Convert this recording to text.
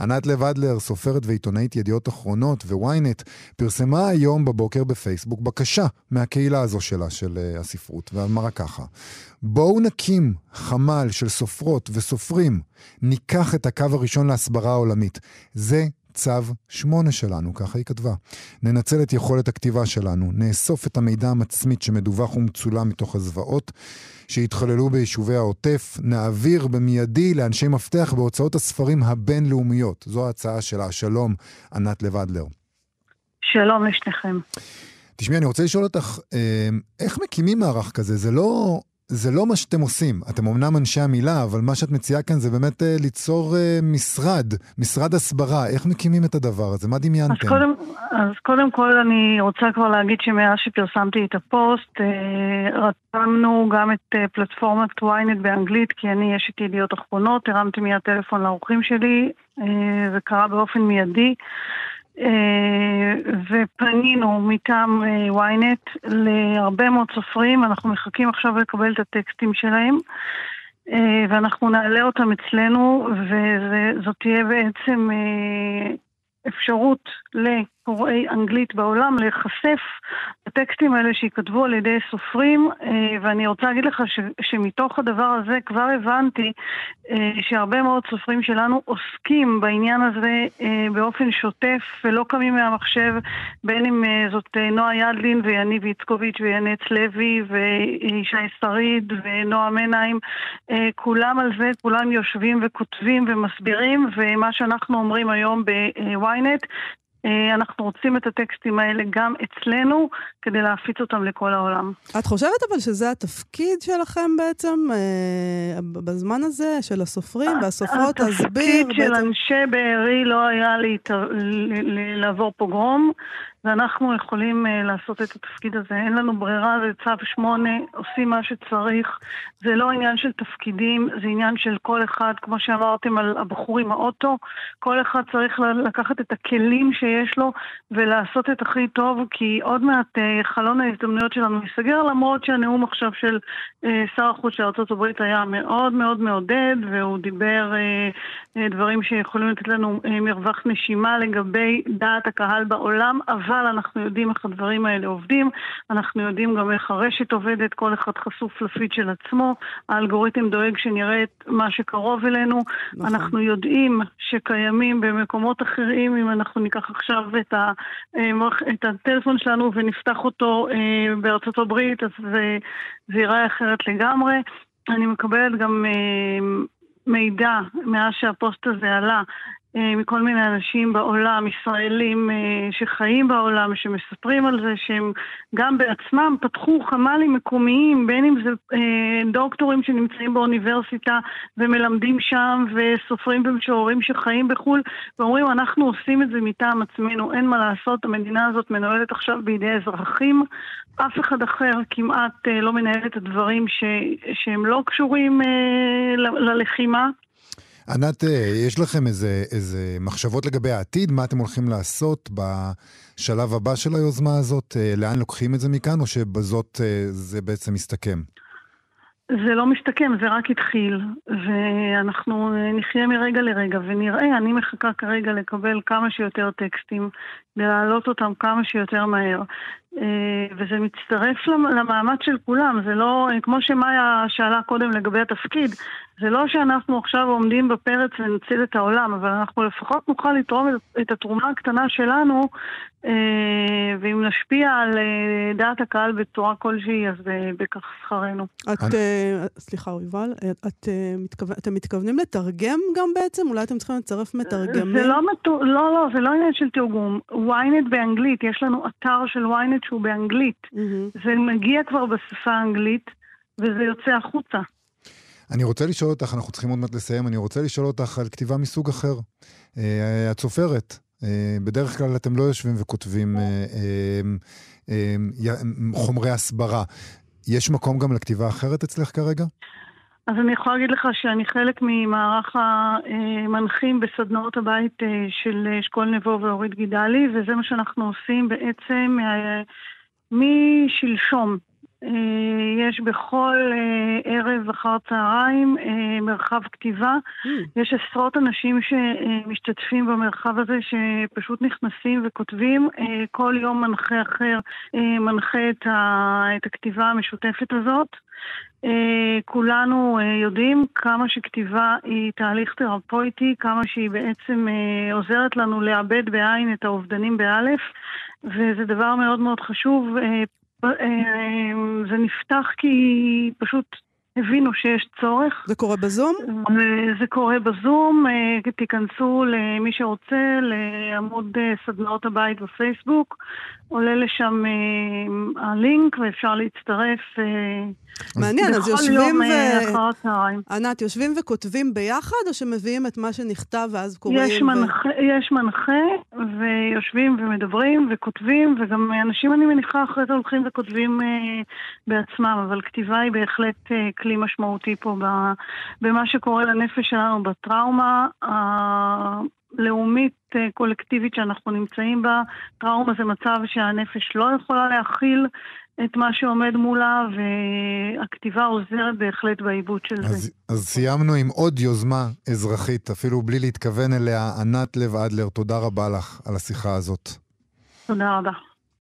ענת לב אדלר, סופרת ועיתונאית ידיעות אחרונות וויינט, פרסמה היום בבוקר בפייסבוק בקשה מהקהילה הזו שלה, של uh, הספרות, ואמרה ככה: בואו נקים חמ"ל של סופרות וסופרים, ניקח את הקו הראשון להסברה העולמית. זה צו 8 שלנו, ככה היא כתבה. ננצל את יכולת הכתיבה שלנו, נאסוף את המידע המצמית שמדווח ומצולם מתוך הזוועות שהתחוללו ביישובי העוטף, נעביר במיידי לאנשי מפתח בהוצאות הספרים הבינלאומיות. זו ההצעה שלה. שלום, ענת לבדלר. שלום לשניכם. תשמעי, אני רוצה לשאול אותך, אה, איך מקימים מערך כזה? זה לא זה לא מה שאתם עושים. אתם אמנם אנשי המילה, אבל מה שאת מציעה כאן זה באמת אה, ליצור אה, משרד, משרד הסברה. איך מקימים את הדבר הזה? מה דמיינתם? אז קודם, אז קודם כל אני רוצה כבר להגיד שמאז שפרסמתי את הפוסט, אה, רתמנו גם את אה, פלטפורמת ynet באנגלית, כי אני יש את ידיעות אחרונות, הרמתי מיד טלפון לאורחים שלי, אה, זה קרה באופן מיידי. אה, ופנינו מטעם אה, ynet להרבה מאוד סופרים, אנחנו מחכים עכשיו לקבל את הטקסטים שלהם. אה, ואנחנו נעלה אותם אצלנו, וזאת תהיה בעצם אפשרות לקוראי אנגלית בעולם להיחשף לטקסטים האלה שייכתבו על ידי סופרים, אה, ואני רוצה להגיד לך ש, שמתוך הדבר הזה כבר הבנתי אה, שהרבה מאוד סופרים שלנו עוסקים בעניין הזה אה, באופן שוטף ולא קמים מהמחשב, בין אם זאת נועה ידלין ויניב איצקוביץ' וינץ לוי וישי שריד ונועה מנהיים, כולם על זה, כולם יושבים וכותבים ומסבירים, ומה שאנחנו אומרים היום ב-ynet אנחנו רוצים את הטקסטים האלה גם אצלנו, כדי להפיץ אותם לכל העולם. את חושבת אבל שזה התפקיד שלכם בעצם, אה, בזמן הזה, של הסופרים והסופרות, להסביר בעצם... התפקיד של אנשי בארי לא היה להתר... לעבור פוגרום. ואנחנו יכולים uh, לעשות את התפקיד הזה. אין לנו ברירה, זה צו שמונה, עושים מה שצריך. זה לא עניין של תפקידים, זה עניין של כל אחד, כמו שאמרתם על הבחור עם האוטו, כל אחד צריך לקחת את הכלים שיש לו ולעשות את הכי טוב, כי עוד מעט uh, חלון ההזדמנויות שלנו ייסגר, למרות שהנאום עכשיו של uh, שר החוץ של ארה"ב היה מאוד מאוד מעודד, והוא דיבר uh, uh, דברים שיכולים לתת לנו uh, מרווח נשימה לגבי דעת הקהל בעולם. אבל אנחנו יודעים איך הדברים האלה עובדים, אנחנו יודעים גם איך הרשת עובדת, כל אחד חשוף לפיד של עצמו, האלגוריתם דואג שנראה את מה שקרוב אלינו, נכון. אנחנו יודעים שקיימים במקומות אחרים, אם אנחנו ניקח עכשיו את, ה, אה, את הטלפון שלנו ונפתח אותו אה, בארצות הברית, אז זה, זה ייראה אחרת לגמרי. אני מקבלת גם אה, מידע מאז שהפוסט הזה עלה מכל מיני אנשים בעולם, ישראלים אה, שחיים בעולם, שמספרים על זה שהם גם בעצמם פתחו חמ"לים מקומיים, בין אם זה אה, דוקטורים שנמצאים באוניברסיטה ומלמדים שם, וסופרים ומשוררים שחיים בחו"ל, ואומרים אנחנו עושים את זה מטעם עצמנו, אין מה לעשות, המדינה הזאת מנוהלת עכשיו בידי אזרחים, אף אחד אחר כמעט לא מנהל את הדברים ש, שהם לא קשורים ללחימה. ענת, אה, יש לכם איזה, איזה מחשבות לגבי העתיד? מה אתם הולכים לעשות בשלב הבא של היוזמה הזאת? אה, לאן לוקחים את זה מכאן, או שבזאת אה, זה בעצם מסתכם? זה לא מסתכם, זה רק התחיל, ואנחנו נחיה מרגע לרגע ונראה, אני מחכה כרגע לקבל כמה שיותר טקסטים, להעלות אותם כמה שיותר מהר. וזה מצטרף למאמץ של כולם, זה לא, כמו שמאיה שאלה קודם לגבי התפקיד, זה לא שאנחנו עכשיו עומדים בפרץ ונציל את העולם, אבל אנחנו לפחות נוכל לתרום את התרומה הקטנה שלנו, אה, ואם נשפיע על אה, דעת הקהל בצורה כלשהי, אז אה, בכך שכרנו. את, סליחה, יובל, את, אתם מתכוונים לתרגם גם בעצם? אולי אתם צריכים לצרף מתרגמים? זה לא, לא, לא, זה לא עניין של תרגום. ynet באנגלית, יש לנו אתר של ynet שהוא באנגלית. Mm-hmm. זה מגיע כבר בשפה האנגלית, וזה יוצא החוצה. אני רוצה לשאול אותך, אנחנו צריכים עוד מעט לסיים, אני רוצה לשאול אותך על כתיבה מסוג אחר. את סופרת. Uh, בדרך כלל אתם לא יושבים וכותבים uh, חומרי הסברה. יש מקום גם לכתיבה אחרת אצלך כרגע? אז אני יכולה להגיד לך שאני חלק ממערך המנחים בסדנאות הבית של אשכול נבו ואורית גידלי, וזה מה שאנחנו עושים בעצם משלשום. אה, יש בכל אה, ערב אחר צהריים אה, מרחב כתיבה. Mm. יש עשרות אנשים שמשתתפים במרחב הזה, שפשוט נכנסים וכותבים. כל יום מנחה אחר מנחה את הכתיבה המשותפת הזאת. כולנו יודעים כמה שכתיבה היא תהליך תרפויטי, כמה שהיא בעצם עוזרת לנו לאבד בעין את האובדנים באלף, וזה דבר מאוד מאוד חשוב. אה, זה נפתח כי פשוט הבינו שיש צורך. זה קורה בזום? זה קורה בזום, אה, תיכנסו למי שרוצה לעמוד אה, סדנאות הבית בפייסבוק, עולה לשם הלינק ואפשר להצטרף. מעניין, אז יושבים ו... ענת, יושבים וכותבים ביחד, או שמביאים את מה שנכתב ואז קוראים? יש, ו... מנחה, יש מנחה, ויושבים ומדברים וכותבים, וגם אנשים, אני מניחה, אחרי זה הולכים וכותבים אה, בעצמם, אבל כתיבה היא בהחלט אה, כלי משמעותי פה במה שקורה לנפש שלנו בטראומה. לאומית אה, קולקטיבית שאנחנו נמצאים בה. טראומה זה מצב שהנפש לא יכולה להכיל את מה שעומד מולה, והכתיבה עוזרת בהחלט בעיבוד של אז, זה. אז סיימנו עם עוד יוזמה אזרחית, אפילו בלי להתכוון אליה. ענת לב אדלר, תודה רבה לך על השיחה הזאת. תודה רבה.